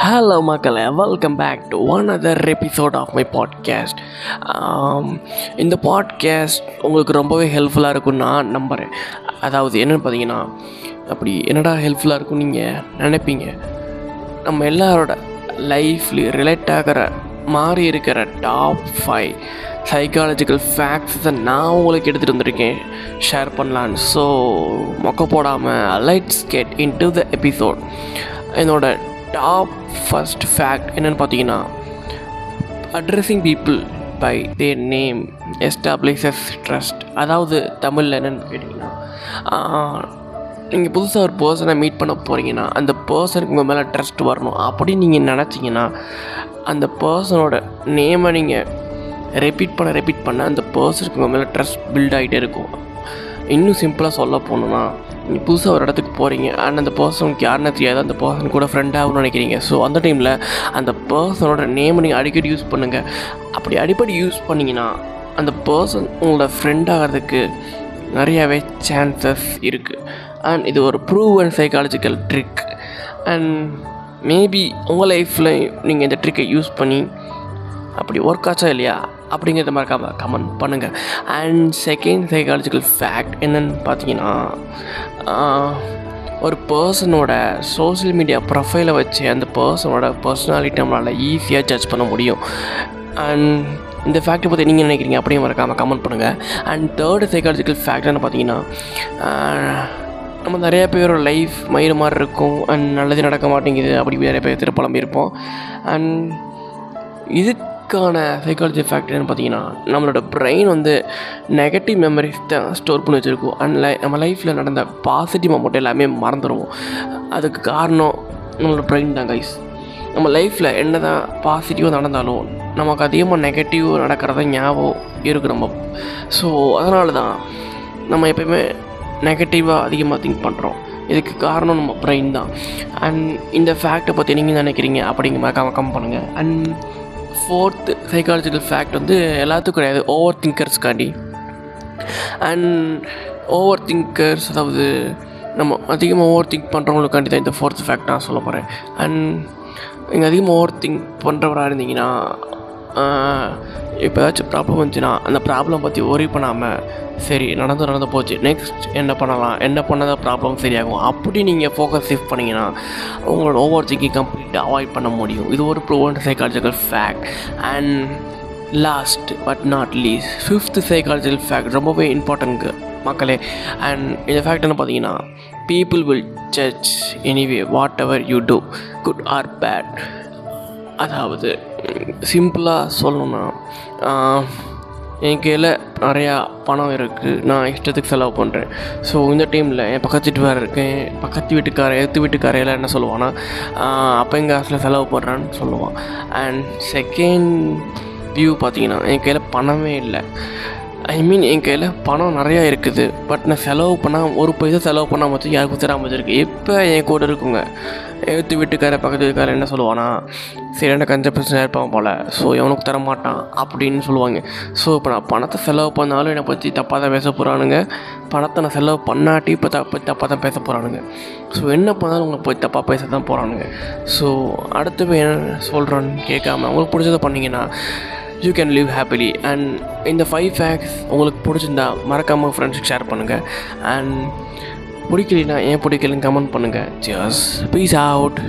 Hello மக்களே. Welcome back to one other episode of my podcast இந்த podcast உங்களுக்கு ரொம்பவே ஹெல்ப்ஃபுல்லாக இருக்கும்னு நான் நம்புகிறேன் அதாவது என்னென்னு பார்த்தீங்கன்னா அப்படி என்னடா ஹெல்ப்ஃபுல்லாக இருக்கும்னு நீங்கள் நினைப்பீங்க? நம்ம எல்லாரோட லைஃப்லேயும் ரிலேட் ஆகிற மாறி இருக்கிற டாப் ஃபைவ் சைக்காலஜிக்கல் ஃபேக்ட்ஸை நான் உங்களுக்கு எடுத்துகிட்டு வந்திருக்கேன். ஷேர் பண்ணலான்னு ஸோ மொக்க போடாமல் let's get into the episode என்னோட டாப் ஃபஸ்ட் ஃபேக்ட் என்னென்னு பார்த்தீங்கன்னா addressing people by their name establishes trust அதாவது தமிழில் என்னென்னு கேட்டிங்கன்னா நீங்கள் புதுசாக ஒரு பர்சனை மீட் பண்ண போகிறீங்கன்னா அந்த பர்சனுக்கு உங்கள் மேலே ட்ரஸ்ட் வரணும். அப்படின்னு நீங்கள் நினச்சிங்கன்னா அந்த பர்சனோட நேமை நீங்கள் ரெப்பீட் பண்ண ரெப்பீட் பண்ண அந்த பர்சனுக்கு உங்கள் மேலே ட்ரஸ்ட் பில்ட் ஆகிட்டே இருக்கும். இன்னும் சிம்பிளாக சொல்ல போகணுன்னா புதுசாக ஒரு இடத்துக்கு போகிறீங்க அண்ட் அந்த பர்சனுக்கு யாருன்னு தெரியாது. அந்த பர்சன் கூட ஃப்ரெண்ட் ஆகணும்னு நினைக்கிறீங்க. ஸோ அந்த டைமில் அந்த பர்சனோட நேமை நீங்கள் அடிக்கடி யூஸ் பண்ணுங்கள் அப்படி அடிப்படி யூஸ் பண்ணிங்கன்னா அந்த பர்சன் உங்களோட ஃப்ரெண்ட் ஆகிறதுக்கு நிறையாவே சான்சஸ் இருக்குது அண்ட் இது ஒரு prove and psychological trick and maybe உங்கள் லைஃப்பில் நீங்கள் இந்த ட்ரிக்கை யூஸ் பண்ணி அப்படி ஒர்க் ஆச்சா இல்லையா? அப்படிங்கிறத மறக்காமல் கமெண்ட் பண்ணுங்கள் அண்ட் செகண்ட் சைக்காலஜிக்கல் ஃபேக்ட் என்னென்னு பார்த்தீங்கன்னா ஒரு பர்சனோட சோஷியல் மீடியா ப்ரொஃபைலை வச்சு அந்த பர்சனோட பர்சனாலிட்டி நம்மளால் ஈஸியாக ஜட்ஜ் பண்ண முடியும். அண்ட் இந்த ஃபேக்டை பற்றி நீங்கள் நினைக்கிறீங்க அப்படியே மறக்காமல் கமெண்ட் பண்ணுங்கள் அண்ட் தேர்டு சைக்காலஜிக்கல் ஃபேக்ட்னு பார்த்தீங்கன்னா நம்ம நிறைய பேரோட லைஃப் மயிறு மாதிரி இருக்கும். அண்ட் நல்லது நடக்க மாட்டேங்குது. அப்படி நிறைய பேர் திருப்பலம்பி இருப்போம் அண்ட் இது இதுக்கான சைக்காலஜி ஃபேக்டர்னு பார்த்தீங்கன்னா நம்மளோட பிரெயின் வந்து நெகட்டிவ் மெமரிஸ் தான் ஸ்டோர் பண்ணி வச்சுருக்கோம். அண்ட் லை நம்ம லைஃப்பில் நடந்த பாசிட்டிவ் மட்டும் எல்லாமே மறந்துடுவோம் அதுக்கு காரணம் நம்மளோட பிரெயின் தான் கைஸ் நம்ம லைஃப்பில் என்ன தான் பாசிட்டிவாக நடந்தாலும் நமக்கு அதிகமாக நெகட்டிவ் நடக்கிறத ஞாபகம் இருக்குது நம்ம. ஸோ அதனால தான் நம்ம எப்பயுமே நெகட்டிவாக அதிகமாக திங்க் பண்ணுறோம் இதுக்கு காரணம் நம்ம பிரெயின் தான். அண்ட் இந்த ஃபேக்டை பற்றி நீங்கள் நினைக்கிறீங்க அப்படிங்கிற மாதிரி கம் கம் பண்ணுங்கள் அண்ட் ஃபோர்த்து சைக்காலஜிக்கல் ஃபேக்ட் வந்து எல்லாத்துக்கும் கிடையாது. ஓவர் திங்கர்ஸ்க்காண்டி அண்ட் ஓவர் திங்கர்ஸ் அதாவது நம்ம அதிகமாக ஓவர் திங்க் பண்ணுறவங்களுக்காண்டி தான் இந்த ஃபோர்த் ஃபேக்ட் நான் சொல்ல போகிறேன் அண்ட் நீங்கள் அதிகமாக ஓவர் திங்க் பண்ணுறவராக இருந்தீங்கன்னா இப்போ ஏதாச்சும் ப்ராப்ளம் வந்துச்சுன்னா அந்த ப்ராப்ளம் பற்றி ஒரி பண்ணாமல் சரி நடந்து நடந்து போச்சு. நெக்ஸ்ட் என்ன பண்ணலாம்? என்ன பண்ணால் ப்ராப்ளம் சரியாகும்? அப்படி நீங்கள் ஃபோக்கஸ் ஷிஃப்ட் பண்ணிங்கன்னா உங்களோட ஓவர் திங்கிங் கம்ப்ளீட்டாக அவாய்ட் பண்ண முடியும். இது ஒரு proven psychological fact and last but not least fifth psychological fact ரொம்பவே இம்பார்ட்டன்ட் மக்களே. அண்ட் இந்த ஃபேக்ட் என்ன பார்த்தீங்கன்னா people will judge anyway whatever you do good or bad அதாவது சிம்பிளாக சொல்லணுன்னா என் கையில் நிறையா பணம் இருக்குது நான் இஷ்டத்துக்கு செலவு பண்ணுறேன் ஸோ இந்த டைமில் என் பக்கத்து வீட்டுக்காரர் இருக்கேன் பக்கத்து வீட்டுக்கார எடுத்து வீட்டுக்காரையில் என்ன சொல்லுவான்னா அப்போ எங்கள் காசில் செலவு பண்ணுறான்னு சொல்லுவான். அண்ட் செகண்ட் வியூ பார்த்தீங்கன்னா என் கையில் பணமே இல்லை. ஐ மீன் என் கையில் பணம் நிறையா இருக்குது. பட் நான் செலவு பண்ணால் ஒரு பைசா செலவு பண்ணால் மட்டும் யாருக்கும் தராமல் வச்சுருக்கு. இப்போ என் கூட இருக்குங்க. எழுத்து வீட்டுக்கார பக்கத்து வீட்டுக்கார என்ன சொல்லுவானா சரியான கஞ்ச பிரச்சனை இருப்பான் போல். ஸோ எவனுக்கு தர மாட்டான் அப்படின்னு சொல்லுவாங்க. ஸோ இப்போ நான் பணத்தை செலவு பண்ணாலும் என்னை பற்றி தப்பாக தான் பேச போகிறானுங்க பணத்தை நான் செலவு பண்ணாட்டி இப்போ தப்ப தப்பாக தான் பேச போகிறானுங்க ஸோ என்ன பண்ணாலும் உங்களை போய் தப்பாக பேச தான் போகிறானுங்க ஸோ அடுத்து என்ன சொல்கிறான்னு கேட்காம உங்களுக்கு பிடிச்சதை பண்ணிங்கன்னா you can live happily and இந்த ஃபைவ் ஃபேக்ட்ஸ் உங்களுக்கு பிடிச்சிருந்தா மறக்காமல் ஃப்ரெண்ட்ஸுக்கு ஷேர் பண்ணுங்கள் அண்ட் பிடிக்கலைன்னா ஏன் பிடிக்கலன்னு கமெண்ட் பண்ணுங்கள் ஜஸ் பீஸ் அவுட்